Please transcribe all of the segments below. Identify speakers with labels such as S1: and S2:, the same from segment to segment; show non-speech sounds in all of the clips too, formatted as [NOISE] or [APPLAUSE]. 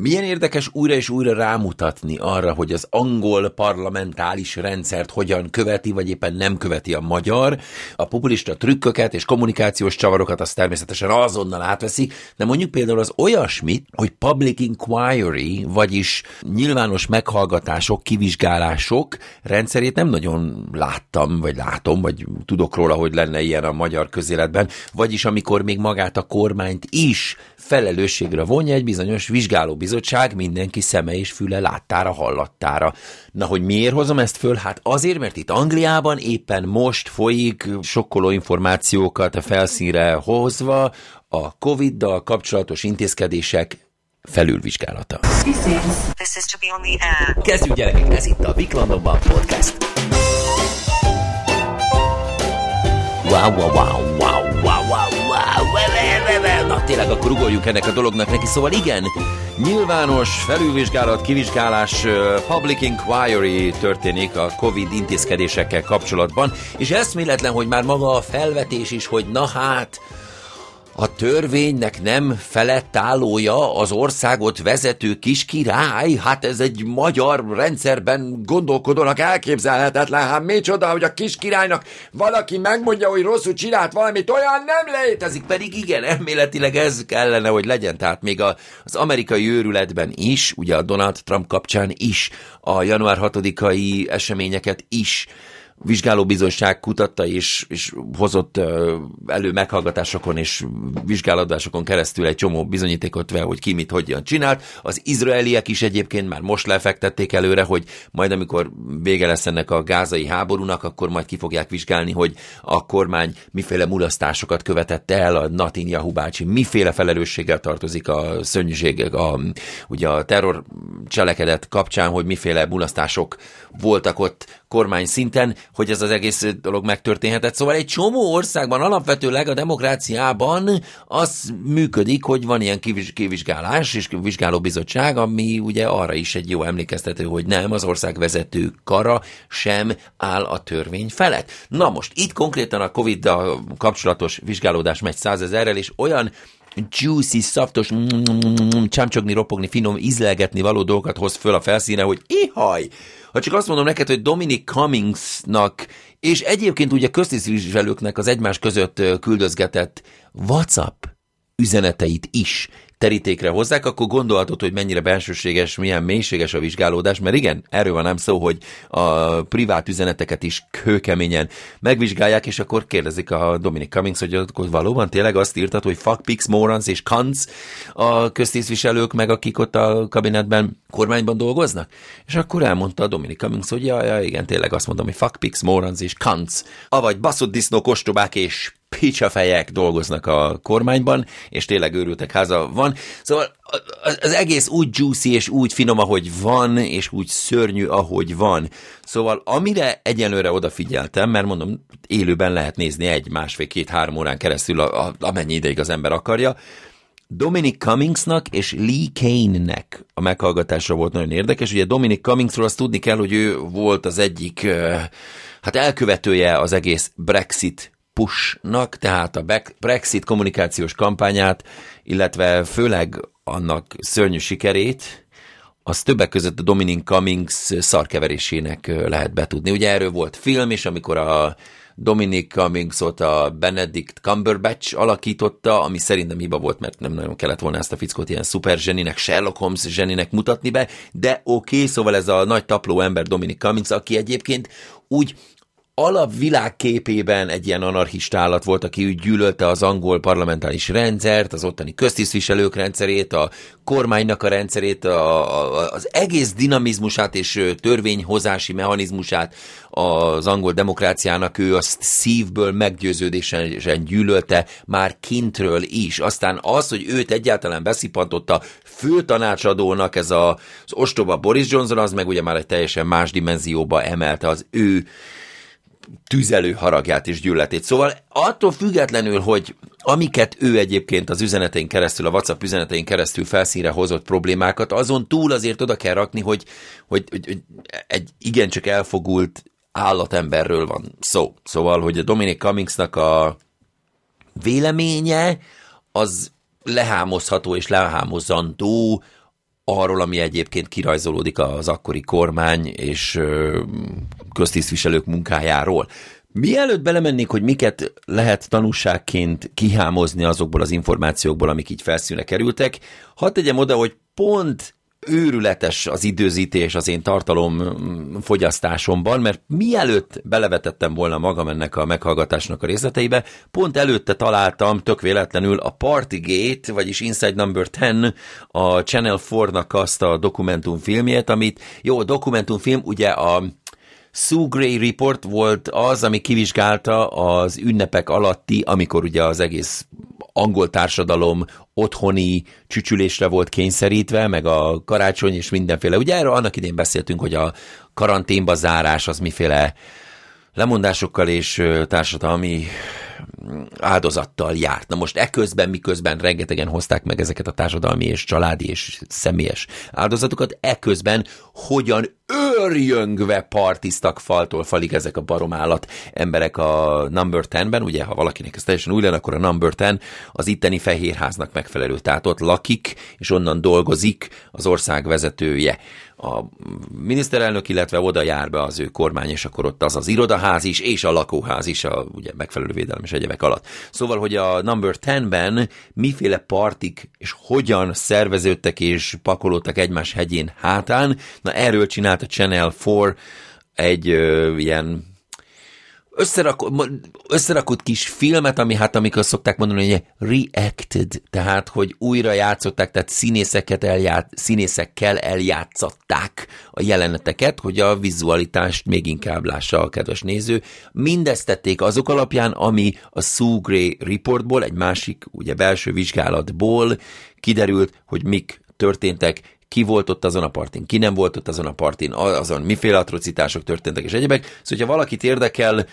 S1: Milyen érdekes újra és újra rámutatni arra, hogy az angol parlamentális rendszert hogyan követi, vagy éppen nem követi a magyar. A populista trükköket és kommunikációs csavarokat az természetesen azonnal átveszi, de mondjuk például az olyasmit, hogy public inquiry, vagyis nyilvános meghallgatások, kivizsgálások rendszerét nem nagyon láttam, vagy látom, vagy tudok róla, hogy lenne ilyen a magyar közéletben, vagyis amikor még magát a kormányt is felelősségre vonja egy bizonyos vizsgálóbizottság mindenki szeme és füle láttára, hallattára. Na, hogy miért hozom ezt föl? Hát azért, mert itt Angliában éppen most folyik sokkoló információkat a felszínre hozva a Covid-dal kapcsolatos intézkedések felülvizsgálata. This is to be on the air. Kezdjük gyerekek, ez itt a Viklandokban podcast. Wow, wow, wow, wow, wow, Na tényleg, akkor ugorjunk ennek a dolognak neki. Szóval igen, nyilvános felülvizsgálat, kivizsgálás, public inquiry történik a Covid intézkedésekkel kapcsolatban, és eszméletlen, hogy már maga a felvetés is, hogy na hát, a törvénynek nem felett állója az országot vezető kis király? Hát ez egy magyar rendszerben gondolkodónak elképzelhetetlen. Hát micsoda, hogy a kis királynak valaki megmondja, hogy rosszul csinált valamit, olyan nem létezik. Pedig igen, elméletileg ez kellene, hogy legyen. Tehát még a, az amerikai őrületben is, ugye a Donald Trump kapcsán is, a január 6-ai eseményeket is vizsgálóbizottság kutatta és, és hozott elő meghallgatásokon és vizsgálatásokon keresztül egy csomó bizonyítékot vel, hogy ki mit hogyan csinált. Az izraeliek is egyébként már most lefektették előre, hogy majd amikor vége lesz ennek a gázai háborúnak, akkor majd ki fogják vizsgálni, hogy a kormány miféle mulasztásokat követett el, a Natin bácsi miféle felelősséggel tartozik a szörnyűség, a, ugye a terror cselekedet kapcsán, hogy miféle mulasztások voltak ott kormány szinten, hogy ez az egész dolog megtörténhetett. Szóval egy csomó országban, alapvetőleg a demokráciában az működik, hogy van ilyen kivizsgálás és vizsgálóbizottság, ami ugye arra is egy jó emlékeztető, hogy nem, az ország vezető kara sem áll a törvény felett. Na most, itt konkrétan a Covid-dal kapcsolatos vizsgálódás megy százezerrel, és olyan juicy, szaftos, csámcsogni, ropogni, finom, ízlelgetni való dolgokat hoz föl a felszíne, hogy ihaj! Ha csak azt mondom neked, hogy Dominic Cummingsnak, és egyébként ugye köztisztviselőknek az egymás között küldözgetett WhatsApp üzeneteit is terítékre hozzák, akkor gondolhatod, hogy mennyire bensőséges, milyen mélységes a vizsgálódás, mert igen, erről van nem szó, hogy a privát üzeneteket is kőkeményen megvizsgálják, és akkor kérdezik a Dominic Cummings, hogy akkor valóban tényleg azt írtad, hogy fuck, pics, morons és cunts a köztisztviselők, meg akik ott a kabinetben kormányban dolgoznak? És akkor elmondta a Dominic Cummings, hogy ja, ja, igen, tényleg azt mondom, hogy fuck, pics, morons és cunts, avagy baszott disznók, ostobák és picsafejek dolgoznak a kormányban, és tényleg őrültek háza van. Szóval az egész úgy juicy és úgy finom, ahogy van, és úgy szörnyű, ahogy van. Szóval amire egyenlőre odafigyeltem, mert mondom, élőben lehet nézni egy, másfél, két, három órán keresztül, a, a, amennyi ideig az ember akarja, Dominic Cummingsnak és Lee Kane-nek a meghallgatása volt nagyon érdekes. Ugye Dominic Cummingsról azt tudni kell, hogy ő volt az egyik, hát elkövetője az egész Brexit pushnak, tehát a Brexit kommunikációs kampányát, illetve főleg annak szörnyű sikerét, az többek között a Dominic Cummings szarkeverésének lehet betudni. Ugye erről volt film, és amikor a Dominic Cummingsot a Benedict Cumberbatch alakította, ami szerintem hiba volt, mert nem nagyon kellett volna ezt a fickót ilyen szuper zseninek, Sherlock Holmes zseninek mutatni be, de oké, okay, szóval ez a nagy tapló ember Dominic Cummings, aki egyébként úgy alapvilágképében egy ilyen anarchista állat volt, aki úgy gyűlölte az angol parlamentális rendszert, az ottani köztisztviselők rendszerét, a kormánynak a rendszerét, a, a, az egész dinamizmusát és törvényhozási mechanizmusát az angol demokráciának ő azt szívből meggyőződésen gyűlölte már kintről is. Aztán az, hogy őt egyáltalán beszippantotta főtanácsadónak ez a, az ostoba Boris Johnson, az meg ugye már egy teljesen más dimenzióba emelte az ő tüzelő haragját és gyűlöletét. Szóval attól függetlenül, hogy amiket ő egyébként az üzenetein keresztül, a WhatsApp üzenetein keresztül felszínre hozott problémákat, azon túl azért oda kell rakni, hogy, hogy, hogy, hogy egy igencsak elfogult állatemberről van szó. Szóval, hogy a Dominic Cummingsnak a véleménye az lehámozható és lehámozandó arról, ami egyébként kirajzolódik az akkori kormány és köztisztviselők munkájáról. Mielőtt belemennék, hogy miket lehet tanúságként kihámozni azokból az információkból, amik így felszíne kerültek, hadd tegyem oda, hogy pont őrületes az időzítés az én tartalom fogyasztásomban, mert mielőtt belevetettem volna magam ennek a meghallgatásnak a részleteibe, pont előtte találtam tök véletlenül a Partygate, vagyis Inside Number 10, a Channel 4-nak azt a dokumentumfilmjét, amit, jó, a dokumentumfilm ugye a Sue Gray Report volt az, ami kivizsgálta az ünnepek alatti, amikor ugye az egész angol társadalom otthoni csücsülésre volt kényszerítve, meg a karácsony és mindenféle. Ugye erről annak idén beszéltünk, hogy a karanténba zárás az miféle lemondásokkal és társadalmi áldozattal járt. Na most eközben, miközben rengetegen hozták meg ezeket a társadalmi és családi és személyes áldozatokat, eközben hogyan őrjöngve partiztak faltól falig ezek a baromállat emberek a Number 10-ben, ugye ha valakinek ez teljesen új lenne, akkor a Number 10 az itteni fehérháznak megfelelő, tehát ott lakik, és onnan dolgozik az ország vezetője a miniszterelnök, illetve oda jár be az ő kormány, és akkor ott az az irodaház is, és a lakóház is, a ugye megfelelő védelem és egyebek alatt. Szóval, hogy a Number 10-ben miféle partik és hogyan szerveződtek és pakolódtak egymás hegyén hátán, na erről csinált a Channel 4 egy ö, ilyen összerakott, összerakott kis filmet, ami hát amikor szokták mondani, hogy reacted, tehát hogy újra játszották, tehát színészeket elját, színészekkel eljátszották a jeleneteket, hogy a vizualitást még inkább lássa a kedves néző. Mindezt tették azok alapján, ami a Sue Gray Reportból, egy másik ugye belső vizsgálatból kiderült, hogy mik történtek ki volt ott azon a partin, ki nem volt ott azon a partin, azon miféle atrocitások történtek és egyebek. Szóval, ha valakit érdekel,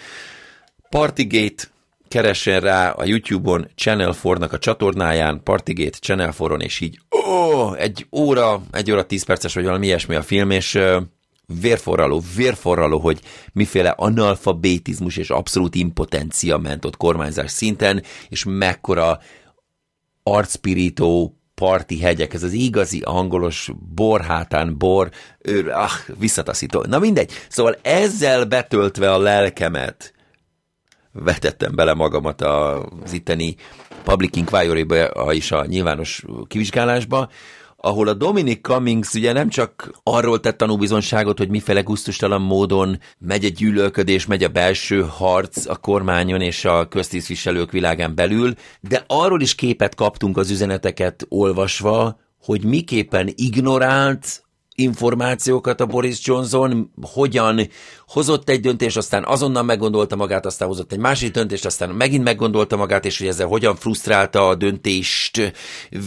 S1: Partygate keressen rá a YouTube-on Channel 4-nak a csatornáján, Partygate Channel 4-on, és így ó, egy óra, egy óra, tíz perces, vagy valami ilyesmi a film, és vérforraló, vérforraló, hogy miféle analfabetizmus és abszolút impotencia ment ott kormányzás szinten, és mekkora arcpirító parti hegyek, ez az igazi angolos borhátán bor, ő, ah, visszataszító. Na mindegy. Szóval ezzel betöltve a lelkemet, vetettem bele magamat az itteni Public Inquiry-ba és a nyilvános kivizsgálásba, ahol a Dominic Cummings ugye nem csak arról tett tanúbizonságot, hogy mifele guztustalan módon megy a gyűlölködés, megy a belső harc a kormányon és a köztisztviselők világán belül, de arról is képet kaptunk az üzeneteket olvasva, hogy miképpen ignorált információkat a Boris Johnson, hogyan hozott egy döntést, aztán azonnal meggondolta magát, aztán hozott egy másik döntést, aztán megint meggondolta magát, és hogy ezzel hogyan frusztrálta a döntést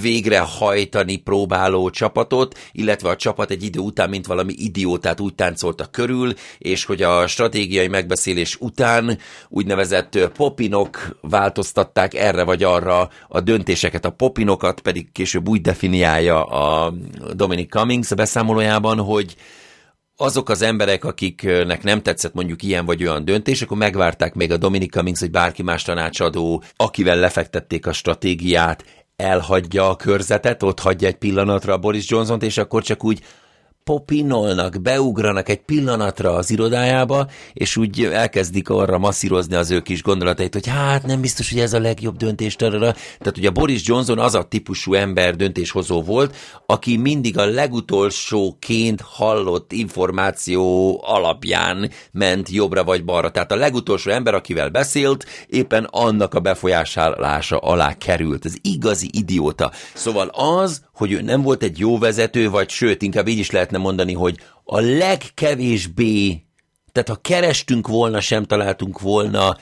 S1: végrehajtani próbáló csapatot, illetve a csapat egy idő után, mint valami idiótát úgy táncolta körül, és hogy a stratégiai megbeszélés után úgynevezett popinok változtatták erre vagy arra a döntéseket, a popinokat pedig később úgy definiálja a Dominic Cummings a beszámolójában, hogy azok az emberek, akiknek nem tetszett mondjuk ilyen vagy olyan döntés, akkor megvárták még a Dominika Minx, hogy bárki más tanácsadó, akivel lefektették a stratégiát, elhagyja a körzetet, ott hagyja egy pillanatra a Boris Johnson-t, és akkor csak úgy popinolnak, beugranak egy pillanatra az irodájába, és úgy elkezdik arra masszírozni az ő kis gondolatait, hogy hát nem biztos, hogy ez a legjobb döntés. Tarara. Tehát ugye Boris Johnson az a típusú ember döntéshozó volt, aki mindig a legutolsóként hallott információ alapján ment jobbra vagy balra. Tehát a legutolsó ember, akivel beszélt, éppen annak a befolyásolása alá került. Ez igazi idióta. Szóval az, hogy ő nem volt egy jó vezető, vagy sőt, inkább így is lehetne mondani, hogy a legkevésbé, tehát ha kerestünk volna, sem találtunk volna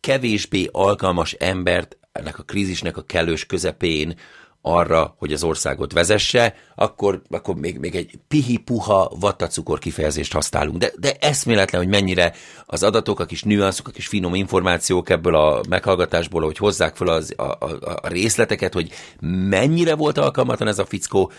S1: kevésbé alkalmas embert ennek a krízisnek a kellős közepén, arra, hogy az országot vezesse, akkor, akkor még, még egy pihi-puha vattacukor kifejezést használunk. De, de eszméletlen, hogy mennyire az adatok, a kis nüanszok, a kis finom információk ebből a meghallgatásból, hogy hozzák fel az, a, a, a részleteket, hogy mennyire volt alkalmatlan ez a fickó,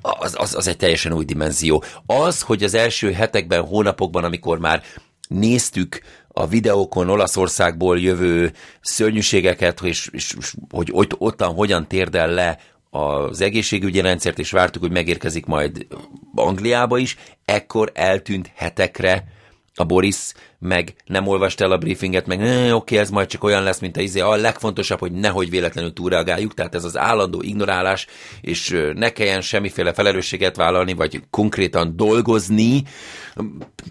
S1: az, az, az egy teljesen új dimenzió. Az, hogy az első hetekben, hónapokban, amikor már néztük a videókon Olaszországból jövő szörnyűségeket, és, és, és hogy ott, ottan hogyan térdel le az egészségügyi rendszert, és vártuk, hogy megérkezik majd Angliába is, ekkor eltűnt hetekre a Boris, meg nem olvast el a briefinget, meg oké, okay, ez majd csak olyan lesz, mint a izé. A legfontosabb, hogy nehogy véletlenül túlreagáljuk, tehát ez az állandó ignorálás, és ne kelljen semmiféle felelősséget vállalni, vagy konkrétan dolgozni,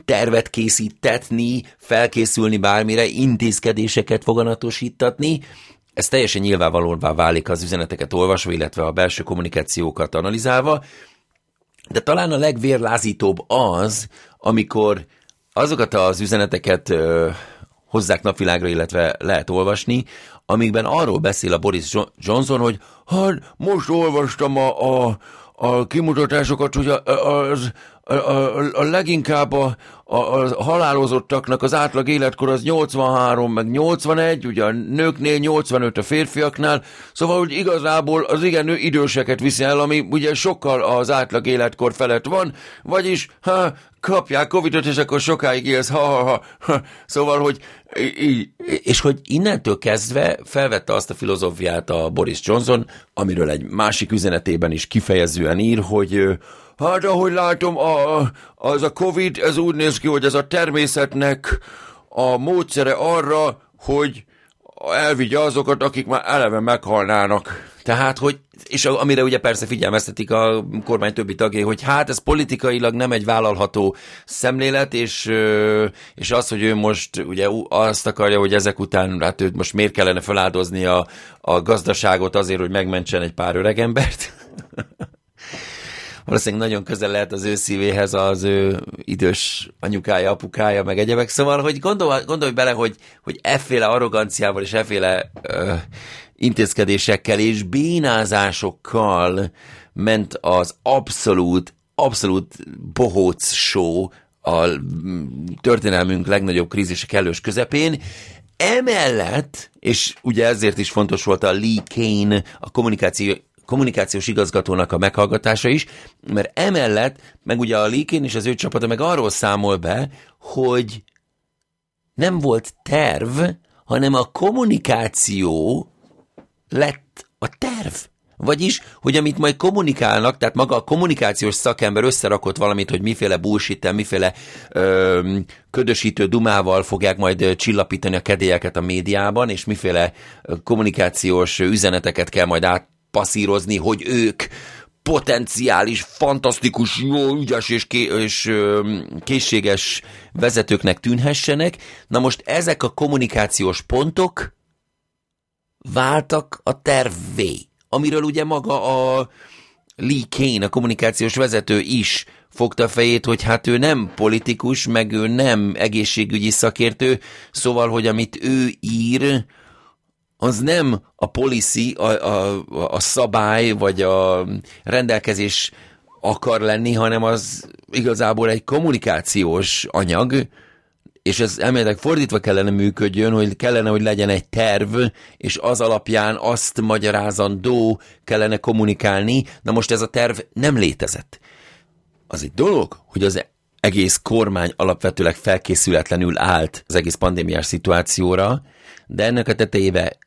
S1: tervet készítetni, felkészülni bármire, intézkedéseket foganatosítatni, ez teljesen nyilvánvalóvá válik az üzeneteket olvasva, illetve a belső kommunikációkat analizálva, de talán a legvérlázítóbb az, amikor azokat az üzeneteket ö, hozzák napvilágra, illetve lehet olvasni, amikben arról beszél a Boris Johnson, hogy hát most olvastam a, a, a kimutatásokat, hogy az, a, a, leginkább a, a, a halálozottaknak az átlag életkor az 83, meg 81, ugye a nőknél 85 a férfiaknál, szóval hogy igazából az igen nő időseket viszi el, ami ugye sokkal az átlag életkor felett van, vagyis ha kapják Covidot, és akkor sokáig élsz, ha, ha, ha. Szóval, hogy így. És hogy innentől kezdve felvette azt a filozófiát a Boris Johnson, amiről egy másik üzenetében is kifejezően ír, hogy Hát ahogy látom, a, az a Covid, ez úgy néz ki, hogy ez a természetnek a módszere arra, hogy elvigye azokat, akik már eleve meghalnának. Tehát, hogy, és amire ugye persze figyelmeztetik a kormány többi tagjai, hogy hát ez politikailag nem egy vállalható szemlélet, és, és az, hogy ő most ugye azt akarja, hogy ezek után, hát őt most miért kellene feláldozni a, a gazdaságot azért, hogy megmentsen egy pár öregembert. [LAUGHS] valószínűleg nagyon közel lehet az ő szívéhez az ő idős anyukája, apukája, meg egyebek. Szóval, hogy gondol, gondolj bele, hogy, hogy efféle arroganciával és efféle ö, intézkedésekkel és bénázásokkal ment az abszolút, abszolút bohóc show a történelmünk legnagyobb krízise kellős közepén, Emellett, és ugye ezért is fontos volt a Lee Kane, a kommunikáció kommunikációs igazgatónak a meghallgatása is, mert emellett, meg ugye a Lékén és az ő csapata meg arról számol be, hogy nem volt terv, hanem a kommunikáció lett a terv. Vagyis, hogy amit majd kommunikálnak, tehát maga a kommunikációs szakember összerakott valamit, hogy miféle bullshit miféle ö, ködösítő dumával fogják majd csillapítani a kedélyeket a médiában, és miféle kommunikációs üzeneteket kell majd át passzírozni, hogy ők potenciális, fantasztikus, jó, ügyes és, ké- és készséges vezetőknek tűnhessenek. Na most ezek a kommunikációs pontok váltak a tervvé, amiről ugye maga a Lee Kane, a kommunikációs vezető is fogta fejét, hogy hát ő nem politikus, meg ő nem egészségügyi szakértő, szóval, hogy amit ő ír, az nem a policy, a, a, a szabály, vagy a rendelkezés akar lenni, hanem az igazából egy kommunikációs anyag, és ez elméletileg fordítva kellene működjön, hogy kellene, hogy legyen egy terv, és az alapján azt magyarázandó kellene kommunikálni. Na most ez a terv nem létezett. Az egy dolog, hogy az egész kormány alapvetőleg felkészületlenül állt az egész pandémiás szituációra, de ennek a tetejébe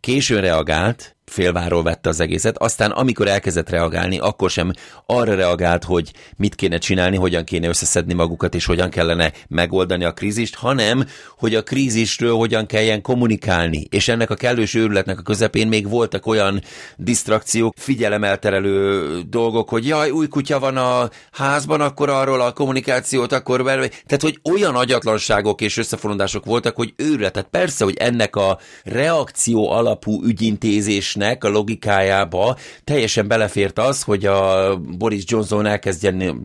S1: későn reagált, félváról vette az egészet, aztán amikor elkezdett reagálni, akkor sem arra reagált, hogy mit kéne csinálni, hogyan kéne összeszedni magukat, és hogyan kellene megoldani a krízist, hanem, hogy a krízisről hogyan kelljen kommunikálni. És ennek a kellős őrületnek a közepén még voltak olyan disztrakciók, figyelemelterelő dolgok, hogy jaj, új kutya van a házban, akkor arról a kommunikációt, akkor... Tehát, hogy olyan agyatlanságok és összefonódások voltak, hogy őrületet. Persze, hogy ennek a reakció alapú ügyintézés döntésnek a logikájába teljesen belefért az, hogy a Boris Johnson elkezdjen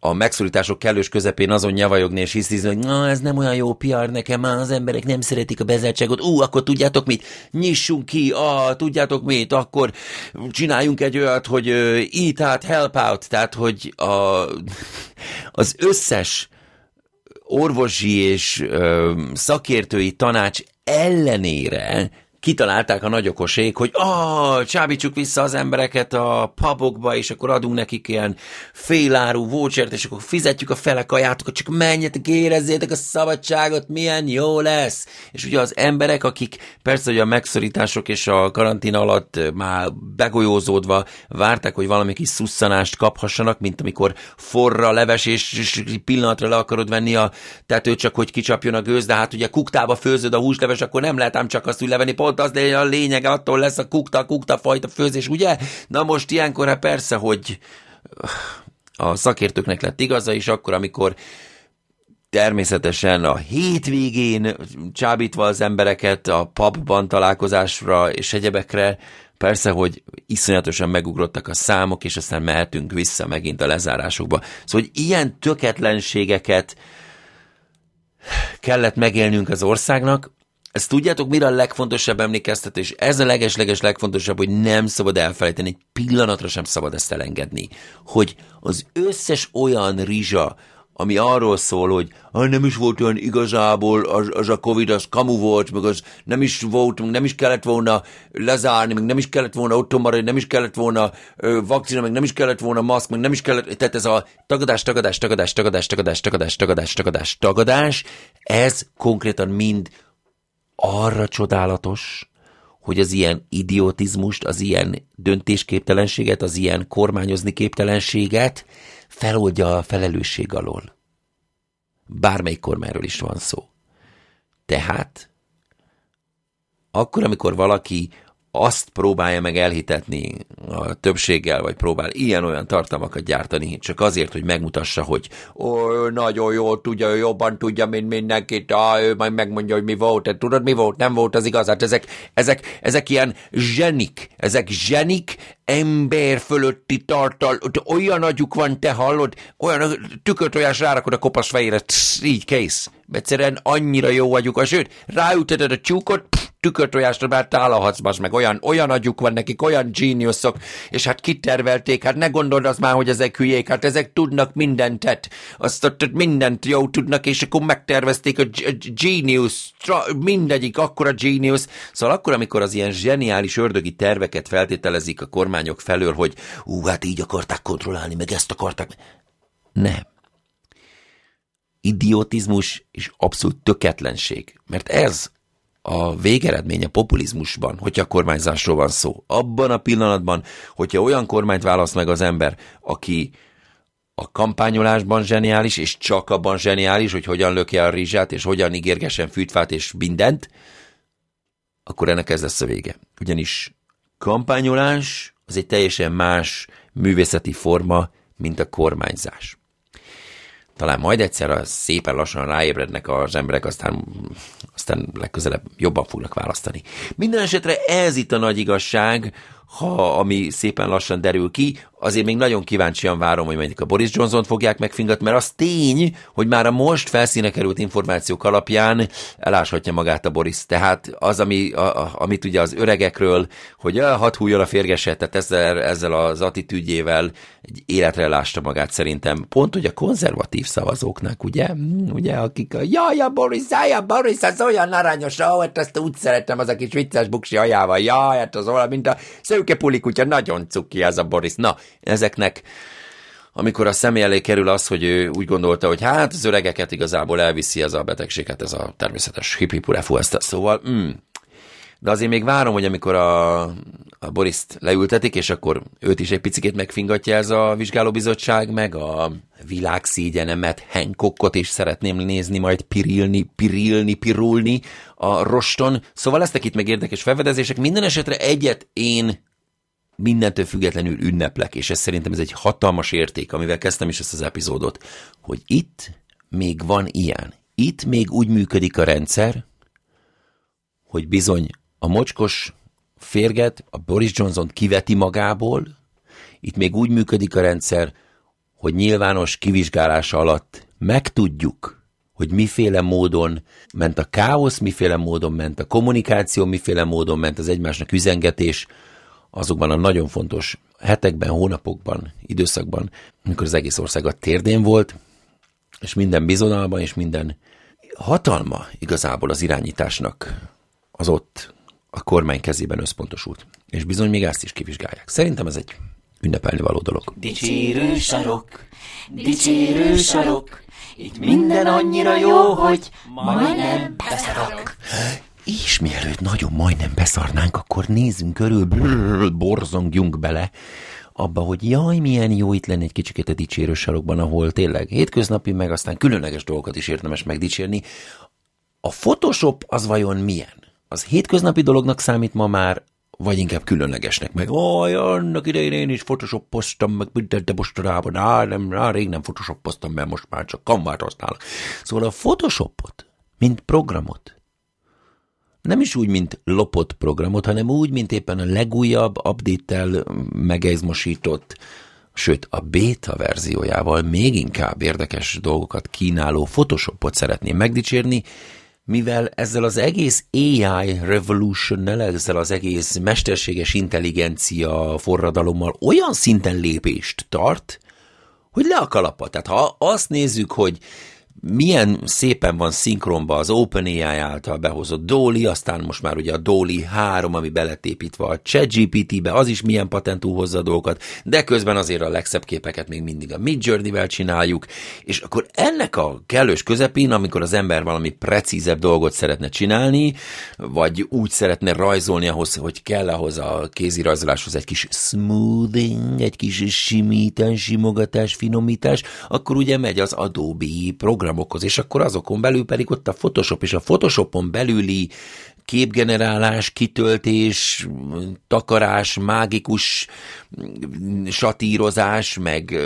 S1: a megszorítások kellős közepén azon nyavajogni és hisztizni, hogy na, ez nem olyan jó PR nekem, az emberek nem szeretik a bezártságot, ú, akkor tudjátok mit, nyissunk ki, ah, tudjátok mit, akkor csináljunk egy olyat, hogy uh, eat out, help out, tehát hogy a, az összes orvosi és ö, szakértői tanács ellenére kitalálták a nagyokosék, hogy ah, csábítsuk vissza az embereket a pubokba, és akkor adunk nekik ilyen féláru vouchert, és akkor fizetjük a fele kajátokat, csak menjetek, érezzétek a szabadságot, milyen jó lesz. És ugye az emberek, akik persze, hogy a megszorítások és a karantén alatt már begolyózódva várták, hogy valami kis szusszanást kaphassanak, mint amikor forra leves, és, és pillanatra le akarod venni a tetőt, csak hogy kicsapjon a gőz, de hát ugye kuktába főzöd a húsleves, akkor nem lehet ám csak azt úgy levenni, pont az a lényeg, attól lesz a kukta, kukta fajta főzés, ugye? Na most ilyenkor hát persze, hogy a szakértőknek lett igaza, és akkor, amikor természetesen a hétvégén csábítva az embereket a pubban találkozásra és egyebekre, persze, hogy iszonyatosan megugrottak a számok, és aztán mehetünk vissza megint a lezárásokba. Szóval, hogy ilyen töketlenségeket kellett megélnünk az országnak, ezt tudjátok, mire a legfontosabb emlékeztetés? Ez a leges-leges legfontosabb, hogy nem szabad elfelejteni, egy pillanatra sem szabad ezt elengedni, hogy az összes olyan rizsa, ami arról szól, hogy ah, nem is volt olyan igazából, az, az a Covid, az kamu volt, meg az nem is volt, meg nem is kellett volna lezárni, meg nem is kellett volna otthon maradni, nem is kellett volna ö, vakcina, meg nem is kellett volna maszk, meg nem is kellett, tehát ez a tagadás, tagadás, tagadás, tagadás, tagadás, tagadás, tagadás, tagadás, tagadás, ez konkrétan mind arra csodálatos, hogy az ilyen idiotizmust, az ilyen döntésképtelenséget, az ilyen kormányozni képtelenséget feloldja a felelősség alól. Bármelyik kormányról is van szó. Tehát, akkor, amikor valaki azt próbálja meg elhitetni a többséggel, vagy próbál ilyen-olyan tartalmakat gyártani, csak azért, hogy megmutassa, hogy ó, ő nagyon jól tudja, ő jobban tudja, mint mindenkit, á, ő majd megmondja, hogy mi volt, te tudod, mi volt, nem volt az igaz, hát ezek, ezek, ezek ilyen zsenik, ezek zsenik, ember fölötti tartal, olyan agyuk van, te hallod, olyan tükörtojás rárakod a kopasz fejére, így kész. Egyszerűen annyira jó agyuk, sőt, ráüteted a tyúkot, pff, tükörtojásra már tálalhatsz, meg. Olyan, olyan agyuk van nekik, olyan geniusok, és hát kitervelték, hát ne gondold az már, hogy ezek hülyék, hát ezek tudnak mindent, tehát azt ott mindent jó tudnak, és akkor megtervezték a genius, mindegyik akkora genius, szóval akkor, amikor az ilyen zseniális ördögi terveket feltételezik a kormányok felől, hogy ú, hát így akarták kontrollálni, meg ezt akarták, nem. Idiotizmus és abszolút töketlenség. Mert ez a végeredménye populizmusban, hogyha a kormányzásról van szó. Abban a pillanatban, hogyha olyan kormányt választ meg az ember, aki a kampányolásban zseniális, és csak abban zseniális, hogy hogyan lökje a rizsát, és hogyan ígérgesen fűtfát és mindent, akkor ennek ez lesz a vége. Ugyanis kampányolás az egy teljesen más művészeti forma, mint a kormányzás talán majd egyszer szépen lassan ráébrednek az emberek, aztán, aztán legközelebb jobban fognak választani. Minden esetre ez itt a nagy igazság, ha ami szépen lassan derül ki, azért még nagyon kíváncsian várom, hogy mondjuk a Boris Johnson fogják megfingatni, mert az tény, hogy már a most felszíne került információk alapján eláshatja magát a Boris. Tehát az, ami, a, a, amit ugye az öregekről, hogy a, hat hújjon a férgeset, tehát ezzel, ezzel az attitűdjével egy életre lásta magát szerintem. Pont, hogy a konzervatív szavazóknak, ugye, hmm, ugye, akik a jaj, a Boris, jaj, a Boris, az olyan aranyos, ó, hát ezt úgy szeretem, az a kis vicces buksi ajával, jaj, hát az olyan, mint a szőke pulikutya, nagyon cuki az a Boris. Na, ezeknek amikor a személy elé kerül az, hogy ő úgy gondolta, hogy hát az öregeket igazából elviszi ez a betegséget, ez a természetes hippipurefu, ezt szóval, mm. de azért még várom, hogy amikor a, a Boriszt leültetik, és akkor őt is egy picit megfingatja ez a vizsgálóbizottság, meg a világszígyenemet, Hancockot is szeretném nézni, majd pirilni, pirilni, pirulni a roston. Szóval lesznek itt meg érdekes felfedezések. Minden esetre egyet én mindentől függetlenül ünneplek, és ez szerintem ez egy hatalmas érték, amivel kezdtem is ezt az epizódot, hogy itt még van ilyen. Itt még úgy működik a rendszer, hogy bizony a mocskos férget, a Boris Johnson kiveti magából, itt még úgy működik a rendszer, hogy nyilvános kivizsgálása alatt megtudjuk, hogy miféle módon ment a káosz, miféle módon ment a kommunikáció, miféle módon ment az egymásnak üzengetés, azokban a nagyon fontos hetekben, hónapokban, időszakban, amikor az egész ország a térdén volt, és minden bizonalban és minden hatalma igazából az irányításnak az ott a kormány kezében összpontosult. És bizony még ezt is kivizsgálják. Szerintem ez egy ünnepelni való dolog.
S2: Dicsérő sarok, dicsérő sarok, itt minden annyira jó, hogy majdnem beszarok.
S1: És mielőtt nagyon majdnem beszarnánk, akkor nézzünk körül, brrr, borzongjunk bele abba, hogy jaj, milyen jó itt lenni egy kicsikét a dicsérő sarokban, ahol tényleg hétköznapi, meg aztán különleges dolgokat is érdemes megdicsérni. A Photoshop az vajon milyen? Az hétköznapi dolognak számít ma már, vagy inkább különlegesnek, meg oj, annak idején én is photoshopoztam, meg mindent, de mostanában, á, nem, á, rég nem photoshopoztam, mert most már csak kamvát használok. Szóval a photoshopot, mint programot, nem is úgy, mint lopott programot, hanem úgy, mint éppen a legújabb, update-tel megeizmosított, sőt a beta verziójával még inkább érdekes dolgokat kínáló Photoshopot szeretném megdicsérni, mivel ezzel az egész AI revolution ezzel az egész mesterséges intelligencia forradalommal olyan szinten lépést tart, hogy le a kalapa. Tehát ha azt nézzük, hogy milyen szépen van szinkronba az OpenAI által behozott Dolly, aztán most már ugye a Dolly 3, ami beletépítve a ChatGPT-be, az is milyen patentú hozza dolgokat, de közben azért a legszebb képeket még mindig a Midjourney-vel csináljuk, és akkor ennek a kellős közepén, amikor az ember valami precízebb dolgot szeretne csinálni, vagy úgy szeretne rajzolni ahhoz, hogy kell ahhoz a kézirajzoláshoz egy kis smoothing, egy kis simítás, simogatás, finomítás, akkor ugye megy az Adobe program programokhoz, és akkor azokon belül pedig ott a Photoshop, és a Photoshopon belüli képgenerálás, kitöltés, takarás, mágikus satírozás, meg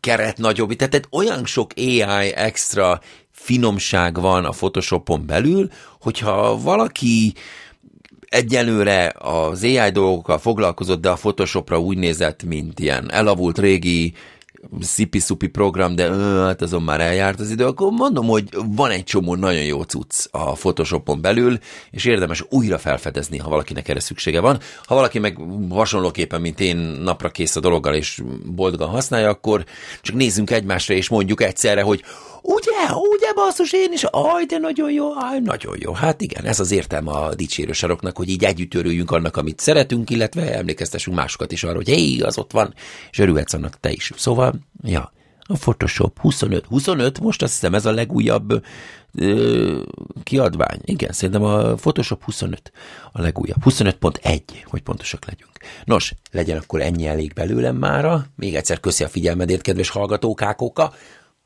S1: keret nagyobb, tehát olyan sok AI extra finomság van a Photoshopon belül, hogyha valaki egyelőre az AI dolgokkal foglalkozott, de a Photoshopra úgy nézett, mint ilyen elavult régi szipi-szupi program, de hát azon már eljárt az idő, akkor mondom, hogy van egy csomó nagyon jó cucc a Photoshopon belül, és érdemes újra felfedezni, ha valakinek erre szüksége van. Ha valaki meg hasonlóképpen, mint én napra kész a dologgal, és boldogan használja, akkor csak nézzünk egymásra, és mondjuk egyszerre, hogy Ugye, ugye basszus, én is, aj, de nagyon jó, aj, nagyon jó. Hát igen, ez az értelme a dicsérő saroknak, hogy így együtt örüljünk annak, amit szeretünk, illetve emlékeztessünk másokat is arra, hogy hé, az ott van, és örülhetsz annak te is. Szóval, ja, a Photoshop 25. 25, most azt hiszem ez a legújabb ö, kiadvány. Igen, szerintem a Photoshop 25 a legújabb. 25.1, hogy pontosak legyünk. Nos, legyen akkor ennyi elég belőlem mára. Még egyszer köszi a figyelmedért, kedves hallgatókákóka.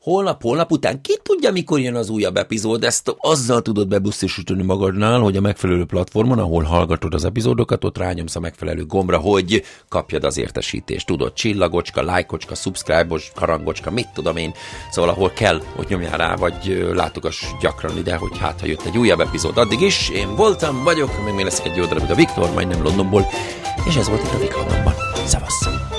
S1: Holnap, holnap után, ki tudja, mikor jön az újabb epizód, ezt azzal tudod bebiztosítani magadnál, hogy a megfelelő platformon, ahol hallgatod az epizódokat, ott rányomsz a megfelelő gombra, hogy kapjad az értesítést. Tudod, csillagocska, lájkocska, subscribe-os, karangocska, mit tudom én, szóval ahol kell, hogy nyomjál rá, vagy látogass gyakran ide, hogy hát, ha jött egy újabb epizód. Addig is én voltam, vagyok, még még lesz egy jó darabig a Viktor, majdnem Londonból, és ez volt itt a Viktorban. Szavasz!